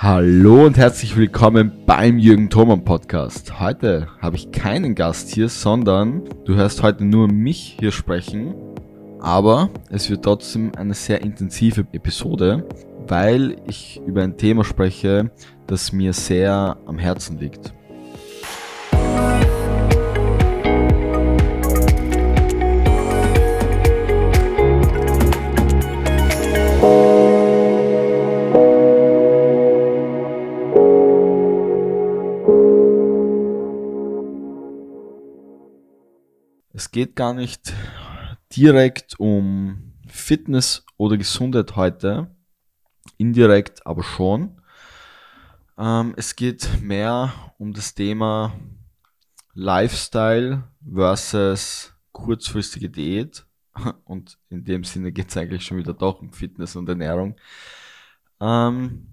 Hallo und herzlich willkommen beim Jürgen Thoman Podcast. Heute habe ich keinen Gast hier, sondern du hörst heute nur mich hier sprechen. Aber es wird trotzdem eine sehr intensive Episode, weil ich über ein Thema spreche, das mir sehr am Herzen liegt. Es geht gar nicht direkt um Fitness oder Gesundheit heute, indirekt aber schon. Ähm, es geht mehr um das Thema Lifestyle versus kurzfristige Diät. Und in dem Sinne geht es eigentlich schon wieder doch um Fitness und Ernährung. Ähm,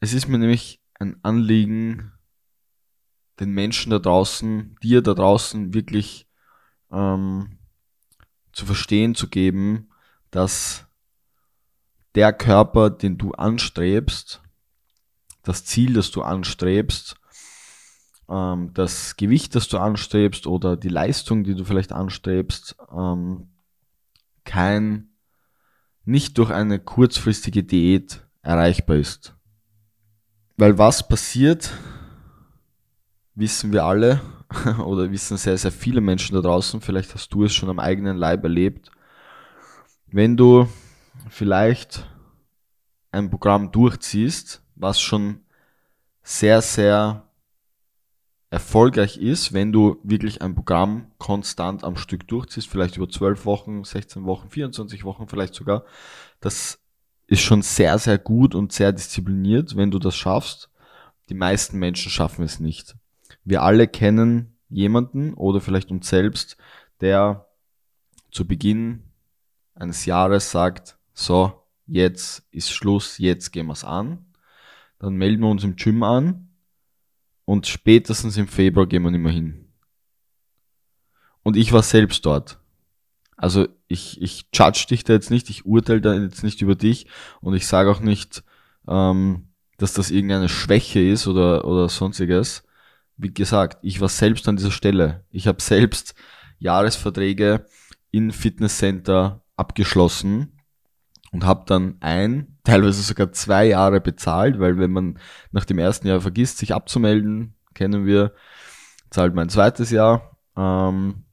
es ist mir nämlich ein Anliegen, den Menschen da draußen, dir da draußen wirklich ähm, zu verstehen zu geben, dass der Körper, den du anstrebst, das Ziel, das du anstrebst, ähm, das Gewicht, das du anstrebst oder die Leistung, die du vielleicht anstrebst, ähm, kein, nicht durch eine kurzfristige Diät erreichbar ist. Weil was passiert, wissen wir alle oder wissen sehr, sehr viele Menschen da draußen, vielleicht hast du es schon am eigenen Leib erlebt, wenn du vielleicht ein Programm durchziehst, was schon sehr, sehr erfolgreich ist, wenn du wirklich ein Programm konstant am Stück durchziehst, vielleicht über 12 Wochen, 16 Wochen, 24 Wochen vielleicht sogar, das ist schon sehr, sehr gut und sehr diszipliniert, wenn du das schaffst. Die meisten Menschen schaffen es nicht wir alle kennen jemanden oder vielleicht uns selbst, der zu Beginn eines Jahres sagt, so, jetzt ist Schluss, jetzt gehen wir es an. Dann melden wir uns im Gym an und spätestens im Februar gehen wir nicht mehr hin. Und ich war selbst dort. Also ich, ich judge dich da jetzt nicht, ich urteile da jetzt nicht über dich und ich sage auch nicht, ähm, dass das irgendeine Schwäche ist oder, oder sonstiges wie gesagt, ich war selbst an dieser Stelle. Ich habe selbst Jahresverträge in Fitnesscenter abgeschlossen und habe dann ein, teilweise sogar zwei Jahre bezahlt, weil wenn man nach dem ersten Jahr vergisst, sich abzumelden, kennen wir, zahlt man ein zweites Jahr. Ähm,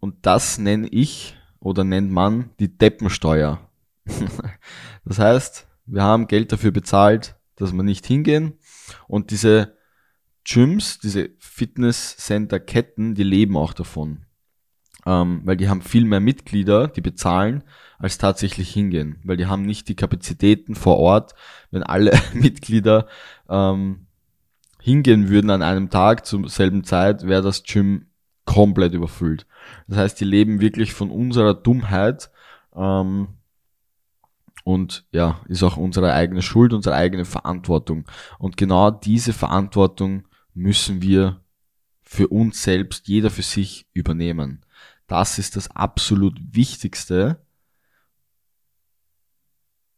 und das nenne ich oder nennt man die Deppensteuer. das heißt, wir haben Geld dafür bezahlt, dass wir nicht hingehen und diese Gyms, diese Fitnesscenter-Ketten, die leben auch davon. Ähm, weil die haben viel mehr Mitglieder, die bezahlen, als tatsächlich hingehen. Weil die haben nicht die Kapazitäten vor Ort. Wenn alle Mitglieder ähm, hingehen würden an einem Tag zur selben Zeit, wäre das Gym komplett überfüllt. Das heißt, die leben wirklich von unserer Dummheit. Ähm, und ja, ist auch unsere eigene Schuld, unsere eigene Verantwortung. Und genau diese Verantwortung müssen wir für uns selbst, jeder für sich übernehmen. Das ist das absolut Wichtigste,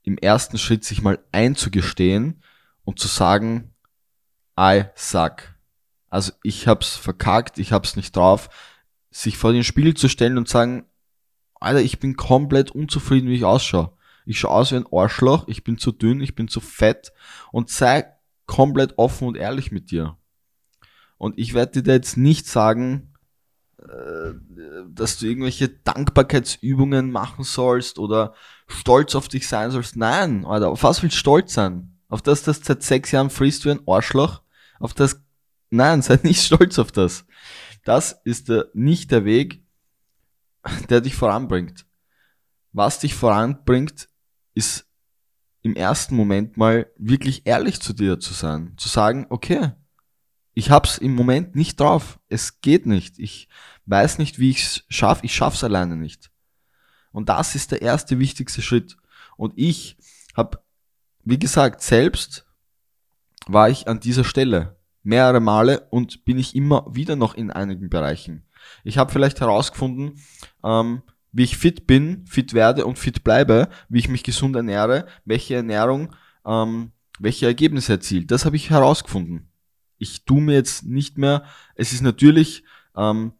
im ersten Schritt sich mal einzugestehen und zu sagen, I suck. Also ich hab's verkackt, ich hab's nicht drauf, sich vor den Spiegel zu stellen und sagen, Alter, ich bin komplett unzufrieden, wie ich ausschaue. Ich schaue aus wie ein Arschloch, ich bin zu dünn, ich bin zu fett und sei komplett offen und ehrlich mit dir. Und ich werde dir jetzt nicht sagen, äh, dass du irgendwelche Dankbarkeitsübungen machen sollst oder stolz auf dich sein sollst. Nein, Alter, auf was willst du stolz sein? Auf das, dass du seit sechs Jahren frisst wie ein Arschloch? Auf das, nein, sei nicht stolz auf das. Das ist der, nicht der Weg, der dich voranbringt. Was dich voranbringt, ist im ersten Moment mal wirklich ehrlich zu dir zu sein. Zu sagen, okay, ich hab's im Moment nicht drauf. Es geht nicht. Ich weiß nicht, wie ich's schaffe. Ich schaff's alleine nicht. Und das ist der erste wichtigste Schritt. Und ich habe, wie gesagt, selbst war ich an dieser Stelle mehrere Male und bin ich immer wieder noch in einigen Bereichen. Ich habe vielleicht herausgefunden, ähm, wie ich fit bin, fit werde und fit bleibe, wie ich mich gesund ernähre, welche Ernährung ähm, welche Ergebnisse erzielt. Das habe ich herausgefunden. Ich tue mir jetzt nicht mehr, es ist natürlich, ähm,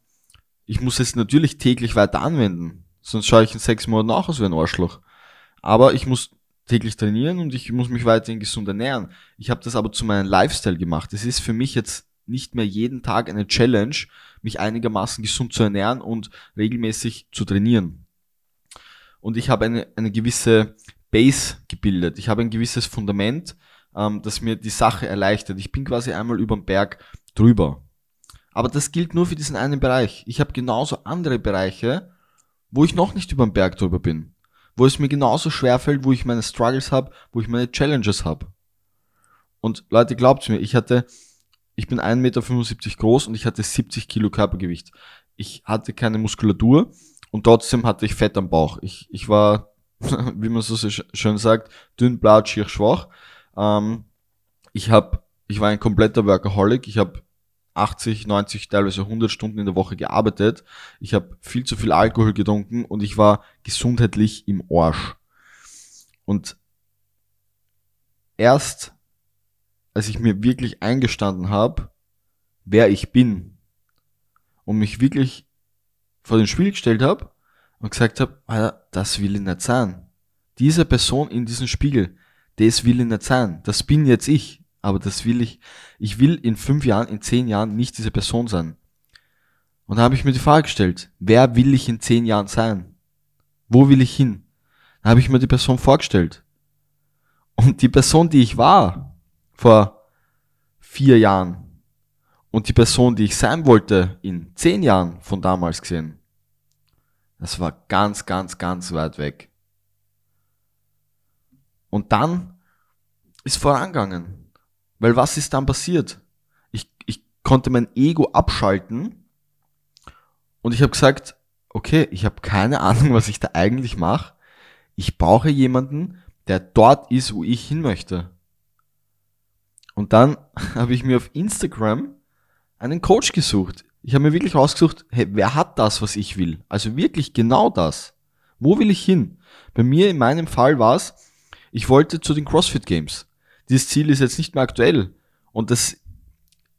ich muss es natürlich täglich weiter anwenden. Sonst schaue ich in sechs Monaten auch aus wie ein Arschloch. Aber ich muss täglich trainieren und ich muss mich weiterhin gesund ernähren. Ich habe das aber zu meinem Lifestyle gemacht. Es ist für mich jetzt nicht mehr jeden Tag eine Challenge, mich einigermaßen gesund zu ernähren und regelmäßig zu trainieren. Und ich habe eine, eine gewisse Base gebildet. Ich habe ein gewisses Fundament, ähm, das mir die Sache erleichtert. Ich bin quasi einmal über den Berg drüber. Aber das gilt nur für diesen einen Bereich. Ich habe genauso andere Bereiche, wo ich noch nicht über den Berg drüber bin. Wo es mir genauso schwer fällt, wo ich meine Struggles habe, wo ich meine Challenges habe. Und Leute, glaubt mir, ich hatte, ich bin 1,75 Meter groß und ich hatte 70 Kilo Körpergewicht. Ich hatte keine Muskulatur und trotzdem hatte ich Fett am Bauch. Ich, ich war, wie man so schön sagt, dünn, blaut, schier, schwach. Ähm, ich hab, ich war ein kompletter Workaholic. Ich habe 80, 90, teilweise 100 Stunden in der Woche gearbeitet. Ich habe viel zu viel Alkohol getrunken und ich war gesundheitlich im Arsch. Und erst als ich mir wirklich eingestanden habe, wer ich bin und mich wirklich vor den Spiel gestellt habe und gesagt habe, das will ich nicht sein. Diese Person in diesem Spiegel, das will ich nicht sein. Das bin jetzt ich. Aber das will ich, ich will in fünf Jahren, in zehn Jahren nicht diese Person sein. Und da habe ich mir die Frage gestellt, wer will ich in zehn Jahren sein? Wo will ich hin? Da habe ich mir die Person vorgestellt. Und die Person, die ich war, vor vier Jahren, und die Person, die ich sein wollte, in zehn Jahren von damals gesehen, das war ganz, ganz, ganz weit weg. Und dann ist vorangegangen. Weil was ist dann passiert? Ich, ich konnte mein Ego abschalten und ich habe gesagt, okay, ich habe keine Ahnung, was ich da eigentlich mache. Ich brauche jemanden, der dort ist, wo ich hin möchte. Und dann habe ich mir auf Instagram einen Coach gesucht. Ich habe mir wirklich rausgesucht, hey, wer hat das, was ich will? Also wirklich genau das. Wo will ich hin? Bei mir in meinem Fall war es, ich wollte zu den CrossFit Games dieses Ziel ist jetzt nicht mehr aktuell. Und das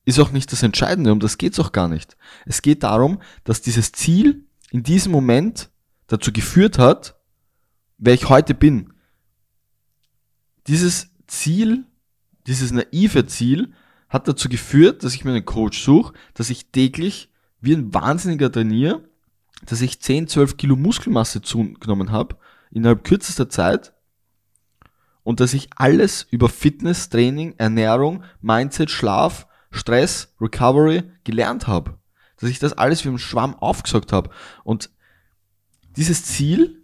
ist auch nicht das Entscheidende, um das geht es auch gar nicht. Es geht darum, dass dieses Ziel in diesem Moment dazu geführt hat, wer ich heute bin. Dieses Ziel, dieses naive Ziel, hat dazu geführt, dass ich mir einen Coach suche, dass ich täglich wie ein Wahnsinniger trainiere, dass ich 10, 12 Kilo Muskelmasse zugenommen habe, innerhalb kürzester Zeit und dass ich alles über Fitness, Training, Ernährung, Mindset, Schlaf, Stress, Recovery gelernt habe. Dass ich das alles wie ein Schwamm aufgesaugt habe. Und dieses Ziel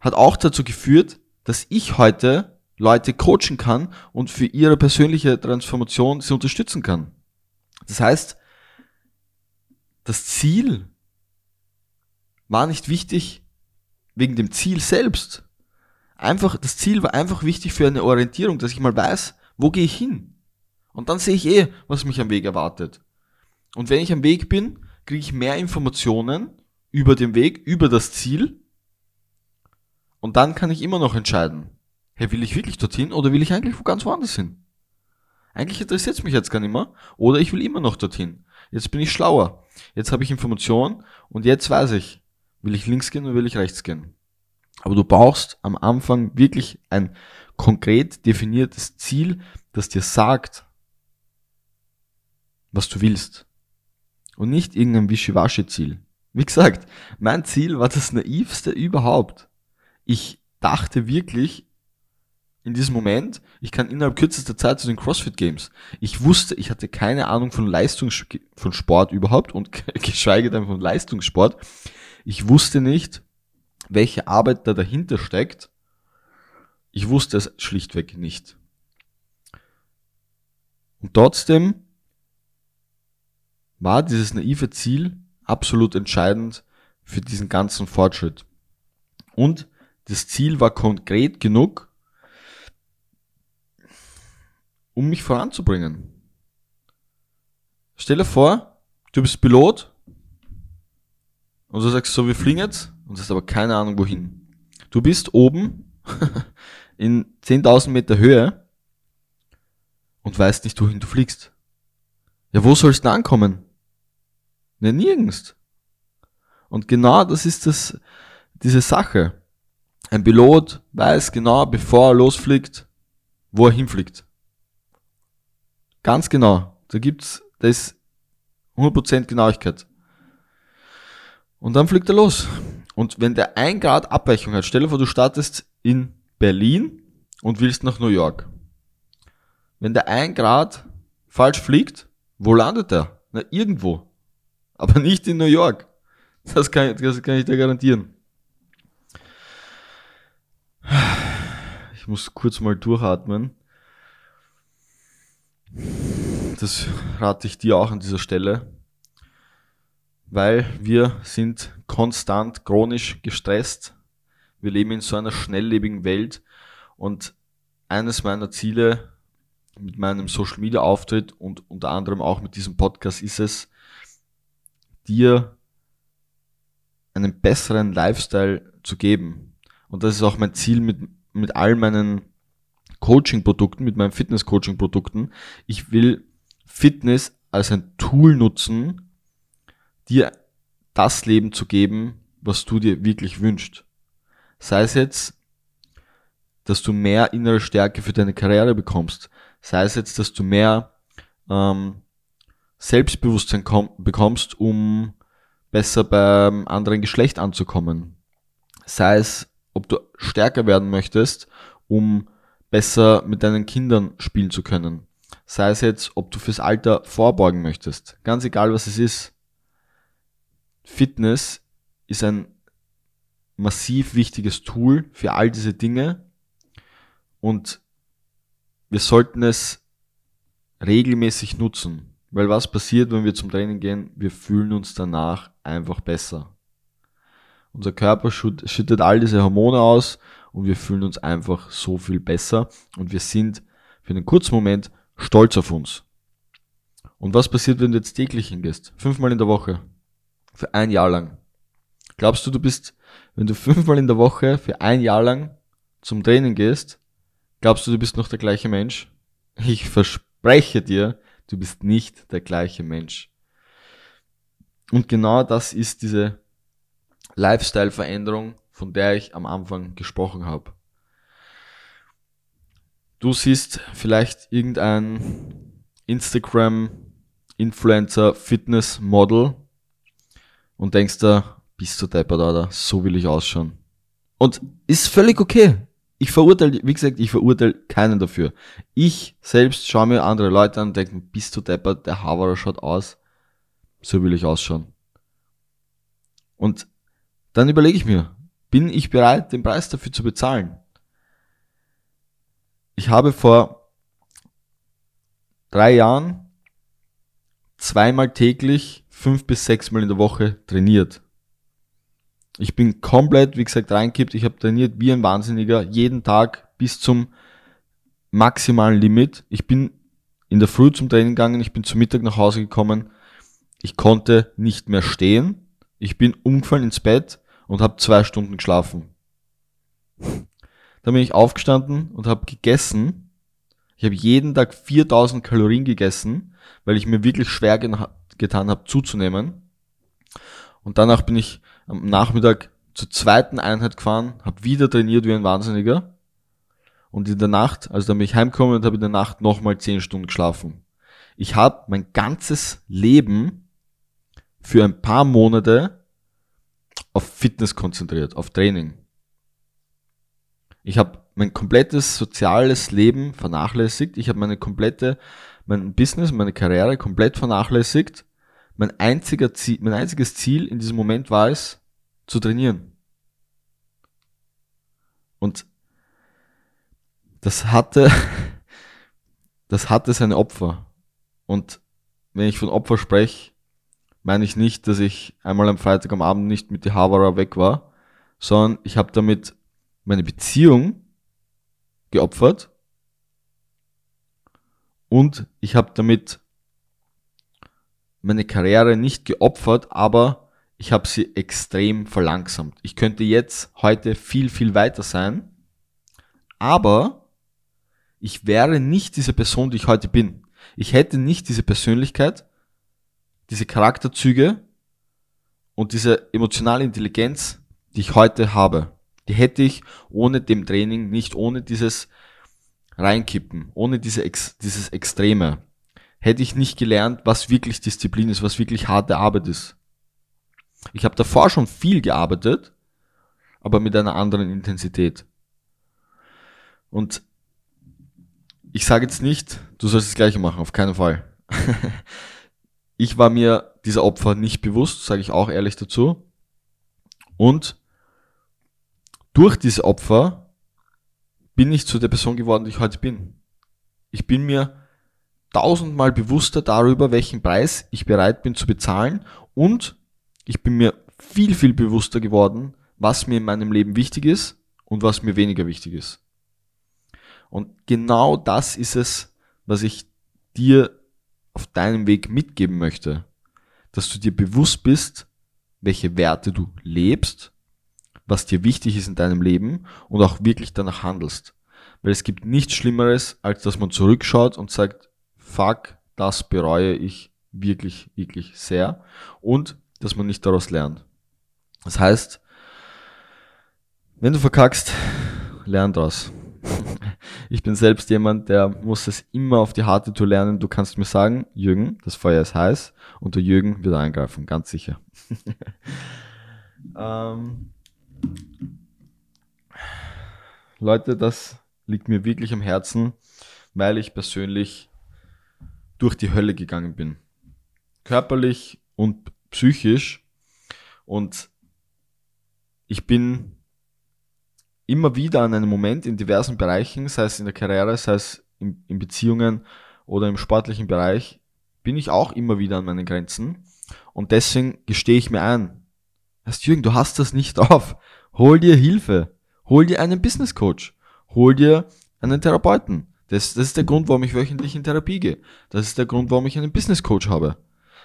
hat auch dazu geführt, dass ich heute Leute coachen kann und für ihre persönliche Transformation sie unterstützen kann. Das heißt, das Ziel war nicht wichtig wegen dem Ziel selbst, einfach, das Ziel war einfach wichtig für eine Orientierung, dass ich mal weiß, wo gehe ich hin? Und dann sehe ich eh, was mich am Weg erwartet. Und wenn ich am Weg bin, kriege ich mehr Informationen über den Weg, über das Ziel. Und dann kann ich immer noch entscheiden, hey, will ich wirklich dorthin oder will ich eigentlich wo ganz woanders hin? Eigentlich interessiert es mich jetzt gar nicht mehr. Oder ich will immer noch dorthin. Jetzt bin ich schlauer. Jetzt habe ich Informationen und jetzt weiß ich, will ich links gehen oder will ich rechts gehen. Aber du brauchst am Anfang wirklich ein konkret definiertes Ziel, das dir sagt, was du willst. Und nicht irgendein Wischiwaschi-Ziel. Wie gesagt, mein Ziel war das naivste überhaupt. Ich dachte wirklich in diesem Moment, ich kann innerhalb kürzester Zeit zu den CrossFit Games. Ich wusste, ich hatte keine Ahnung von Leistungs von Sport überhaupt und geschweige denn von Leistungssport. Ich wusste nicht, welche Arbeit da dahinter steckt, ich wusste es schlichtweg nicht. Und trotzdem war dieses naive Ziel absolut entscheidend für diesen ganzen Fortschritt. Und das Ziel war konkret genug, um mich voranzubringen. Stell dir vor, du bist Pilot und du sagst so, wir fliegen jetzt und hast aber keine Ahnung wohin. Du bist oben in 10.000 Meter Höhe und weißt nicht, wohin du fliegst. Ja, wo sollst du ankommen? Ne, nirgends. Und genau das ist das, diese Sache. Ein Pilot weiß genau, bevor er losfliegt, wo er hinfliegt. Ganz genau. Da gibt's, da ist 100% Genauigkeit. Und dann fliegt er los. Und wenn der 1 Grad Abweichung hat, stell dir vor, du startest in Berlin und willst nach New York. Wenn der 1 Grad falsch fliegt, wo landet er? Na, irgendwo. Aber nicht in New York. Das kann, das kann ich dir garantieren. Ich muss kurz mal durchatmen. Das rate ich dir auch an dieser Stelle, weil wir sind konstant chronisch gestresst. Wir leben in so einer schnelllebigen Welt und eines meiner Ziele mit meinem Social Media Auftritt und unter anderem auch mit diesem Podcast ist es, dir einen besseren Lifestyle zu geben. Und das ist auch mein Ziel mit, mit all meinen Coaching-Produkten, mit meinen Fitness-Coaching-Produkten. Ich will Fitness als ein Tool nutzen, dir das Leben zu geben, was du dir wirklich wünschst. Sei es jetzt, dass du mehr innere Stärke für deine Karriere bekommst. Sei es jetzt, dass du mehr ähm, Selbstbewusstsein bekommst, um besser beim anderen Geschlecht anzukommen. Sei es, ob du stärker werden möchtest, um besser mit deinen Kindern spielen zu können. Sei es jetzt, ob du fürs Alter vorbeugen möchtest. Ganz egal, was es ist. Fitness ist ein massiv wichtiges Tool für all diese Dinge und wir sollten es regelmäßig nutzen. Weil was passiert, wenn wir zum Training gehen? Wir fühlen uns danach einfach besser. Unser Körper schüttet all diese Hormone aus und wir fühlen uns einfach so viel besser und wir sind für einen kurzen Moment stolz auf uns. Und was passiert, wenn du jetzt täglich hingehst? Fünfmal in der Woche. Für ein Jahr lang. Glaubst du, du bist, wenn du fünfmal in der Woche für ein Jahr lang zum Training gehst, glaubst du, du bist noch der gleiche Mensch? Ich verspreche dir, du bist nicht der gleiche Mensch. Und genau das ist diese Lifestyle-Veränderung, von der ich am Anfang gesprochen habe. Du siehst vielleicht irgendein Instagram Influencer Fitness Model und denkst da, bist du deppert, oder? So will ich ausschauen. Und ist völlig okay. Ich verurteile, wie gesagt, ich verurteile keinen dafür. Ich selbst schaue mir andere Leute an und denke, bist du deppert, der Haverer schaut aus. So will ich ausschauen. Und dann überlege ich mir, bin ich bereit, den Preis dafür zu bezahlen? Ich habe vor drei Jahren zweimal täglich fünf bis sechs Mal in der Woche trainiert. Ich bin komplett, wie gesagt, reingekippt. Ich habe trainiert wie ein Wahnsinniger, jeden Tag bis zum maximalen Limit. Ich bin in der Früh zum Training gegangen, ich bin zum Mittag nach Hause gekommen. Ich konnte nicht mehr stehen. Ich bin umgefallen ins Bett und habe zwei Stunden geschlafen. Dann bin ich aufgestanden und habe gegessen. Ich habe jeden Tag 4000 Kalorien gegessen, weil ich mir wirklich schwer getan habe zuzunehmen. Und danach bin ich am Nachmittag zur zweiten Einheit gefahren, habe wieder trainiert wie ein Wahnsinniger. Und in der Nacht, also dann bin ich heimgekommen und habe in der Nacht nochmal 10 Stunden geschlafen. Ich habe mein ganzes Leben für ein paar Monate auf Fitness konzentriert, auf Training. Ich habe mein komplettes soziales Leben vernachlässigt. Ich habe meine komplette, mein Business, meine Karriere komplett vernachlässigt. Mein, einziger Ziel, mein einziges Ziel in diesem Moment war es, zu trainieren. Und das hatte, das hatte seine Opfer. Und wenn ich von Opfer spreche, meine ich nicht, dass ich einmal am Freitag am Abend nicht mit die Havara weg war, sondern ich habe damit meine Beziehung geopfert und ich habe damit meine Karriere nicht geopfert, aber ich habe sie extrem verlangsamt. Ich könnte jetzt heute viel, viel weiter sein, aber ich wäre nicht diese Person, die ich heute bin. Ich hätte nicht diese Persönlichkeit, diese Charakterzüge und diese emotionale Intelligenz, die ich heute habe. Die hätte ich ohne dem Training nicht, ohne dieses Reinkippen, ohne diese Ex dieses Extreme, hätte ich nicht gelernt, was wirklich Disziplin ist, was wirklich harte Arbeit ist. Ich habe davor schon viel gearbeitet, aber mit einer anderen Intensität. Und ich sage jetzt nicht, du sollst das gleiche machen, auf keinen Fall. ich war mir dieser Opfer nicht bewusst, sage ich auch ehrlich dazu. Und durch diese Opfer bin ich zu der Person geworden, die ich heute bin. Ich bin mir tausendmal bewusster darüber, welchen Preis ich bereit bin zu bezahlen und ich bin mir viel, viel bewusster geworden, was mir in meinem Leben wichtig ist und was mir weniger wichtig ist. Und genau das ist es, was ich dir auf deinem Weg mitgeben möchte. Dass du dir bewusst bist, welche Werte du lebst, was dir wichtig ist in deinem Leben und auch wirklich danach handelst. Weil es gibt nichts Schlimmeres, als dass man zurückschaut und sagt, fuck, das bereue ich wirklich, wirklich sehr. Und dass man nicht daraus lernt. Das heißt, wenn du verkackst, lern daraus. Ich bin selbst jemand, der muss es immer auf die harte Tour lernen. Du kannst mir sagen, Jürgen, das Feuer ist heiß und der Jürgen wird eingreifen, ganz sicher. ähm, Leute, das liegt mir wirklich am Herzen, weil ich persönlich durch die Hölle gegangen bin. Körperlich und psychisch. Und ich bin immer wieder an einem Moment in diversen Bereichen, sei es in der Karriere, sei es in, in Beziehungen oder im sportlichen Bereich, bin ich auch immer wieder an meinen Grenzen. Und deswegen gestehe ich mir ein, heißt Jürgen, du hast das nicht auf. Hol dir Hilfe. Hol dir einen Business Coach. Hol dir einen Therapeuten. Das, das ist der Grund, warum ich wöchentlich in Therapie gehe. Das ist der Grund, warum ich einen Business Coach habe.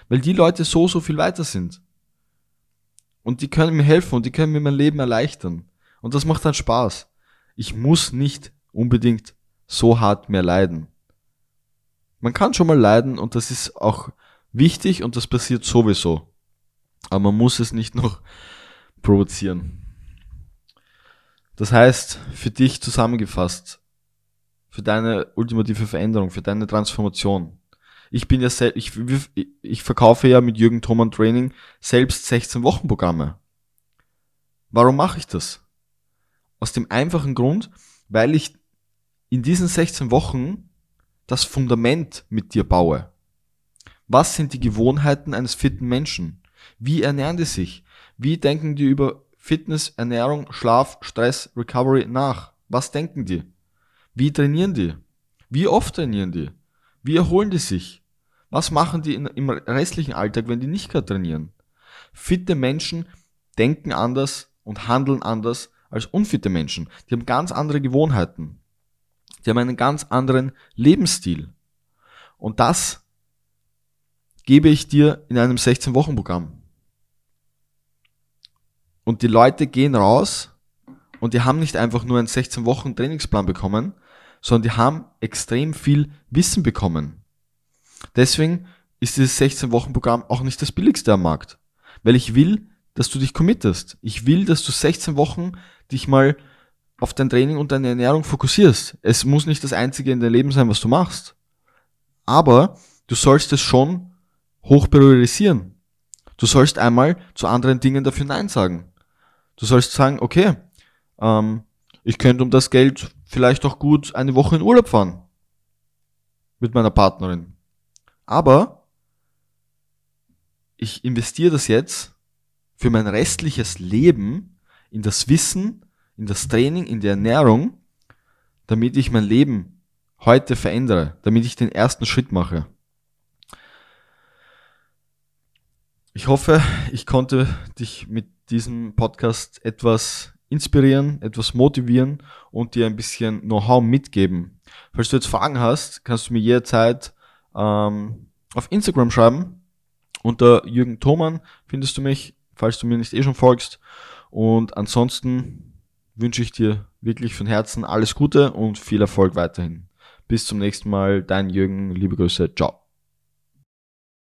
Weil die Leute so, so viel weiter sind. Und die können mir helfen und die können mir mein Leben erleichtern. Und das macht dann Spaß. Ich muss nicht unbedingt so hart mehr leiden. Man kann schon mal leiden und das ist auch wichtig und das passiert sowieso. Aber man muss es nicht noch provozieren. Das heißt, für dich zusammengefasst, für deine ultimative Veränderung, für deine Transformation. Ich bin ja selbst, ich, ich verkaufe ja mit Jürgen Thoman Training selbst 16 Wochen Programme. Warum mache ich das? Aus dem einfachen Grund, weil ich in diesen 16 Wochen das Fundament mit dir baue. Was sind die Gewohnheiten eines fitten Menschen? Wie ernähren die sich? Wie denken die über Fitness, Ernährung, Schlaf, Stress, Recovery nach? Was denken die? Wie trainieren die? Wie oft trainieren die? Wie erholen die sich? Was machen die in, im restlichen Alltag, wenn die nicht gerade trainieren? Fitte Menschen denken anders und handeln anders als unfitte Menschen. Die haben ganz andere Gewohnheiten. Die haben einen ganz anderen Lebensstil. Und das gebe ich dir in einem 16-Wochen-Programm. Und die Leute gehen raus und die haben nicht einfach nur einen 16-Wochen-Trainingsplan bekommen, sondern die haben extrem viel Wissen bekommen. Deswegen ist dieses 16-Wochen-Programm auch nicht das billigste am Markt. Weil ich will, dass du dich committest. Ich will, dass du 16 Wochen dich mal auf dein Training und deine Ernährung fokussierst. Es muss nicht das Einzige in deinem Leben sein, was du machst. Aber du sollst es schon hoch priorisieren. Du sollst einmal zu anderen Dingen dafür Nein sagen. Du sollst sagen, okay, ähm, ich könnte um das Geld vielleicht auch gut eine Woche in Urlaub fahren. Mit meiner Partnerin. Aber ich investiere das jetzt für mein restliches Leben in das Wissen, in das Training, in die Ernährung, damit ich mein Leben heute verändere, damit ich den ersten Schritt mache. Ich hoffe, ich konnte dich mit diesem Podcast etwas inspirieren, etwas motivieren und dir ein bisschen Know-how mitgeben. Falls du jetzt Fragen hast, kannst du mir jederzeit ähm, auf Instagram schreiben. Unter Jürgen Thoman findest du mich, falls du mir nicht eh schon folgst. Und ansonsten wünsche ich dir wirklich von Herzen alles Gute und viel Erfolg weiterhin. Bis zum nächsten Mal. Dein Jürgen. Liebe Grüße. Ciao.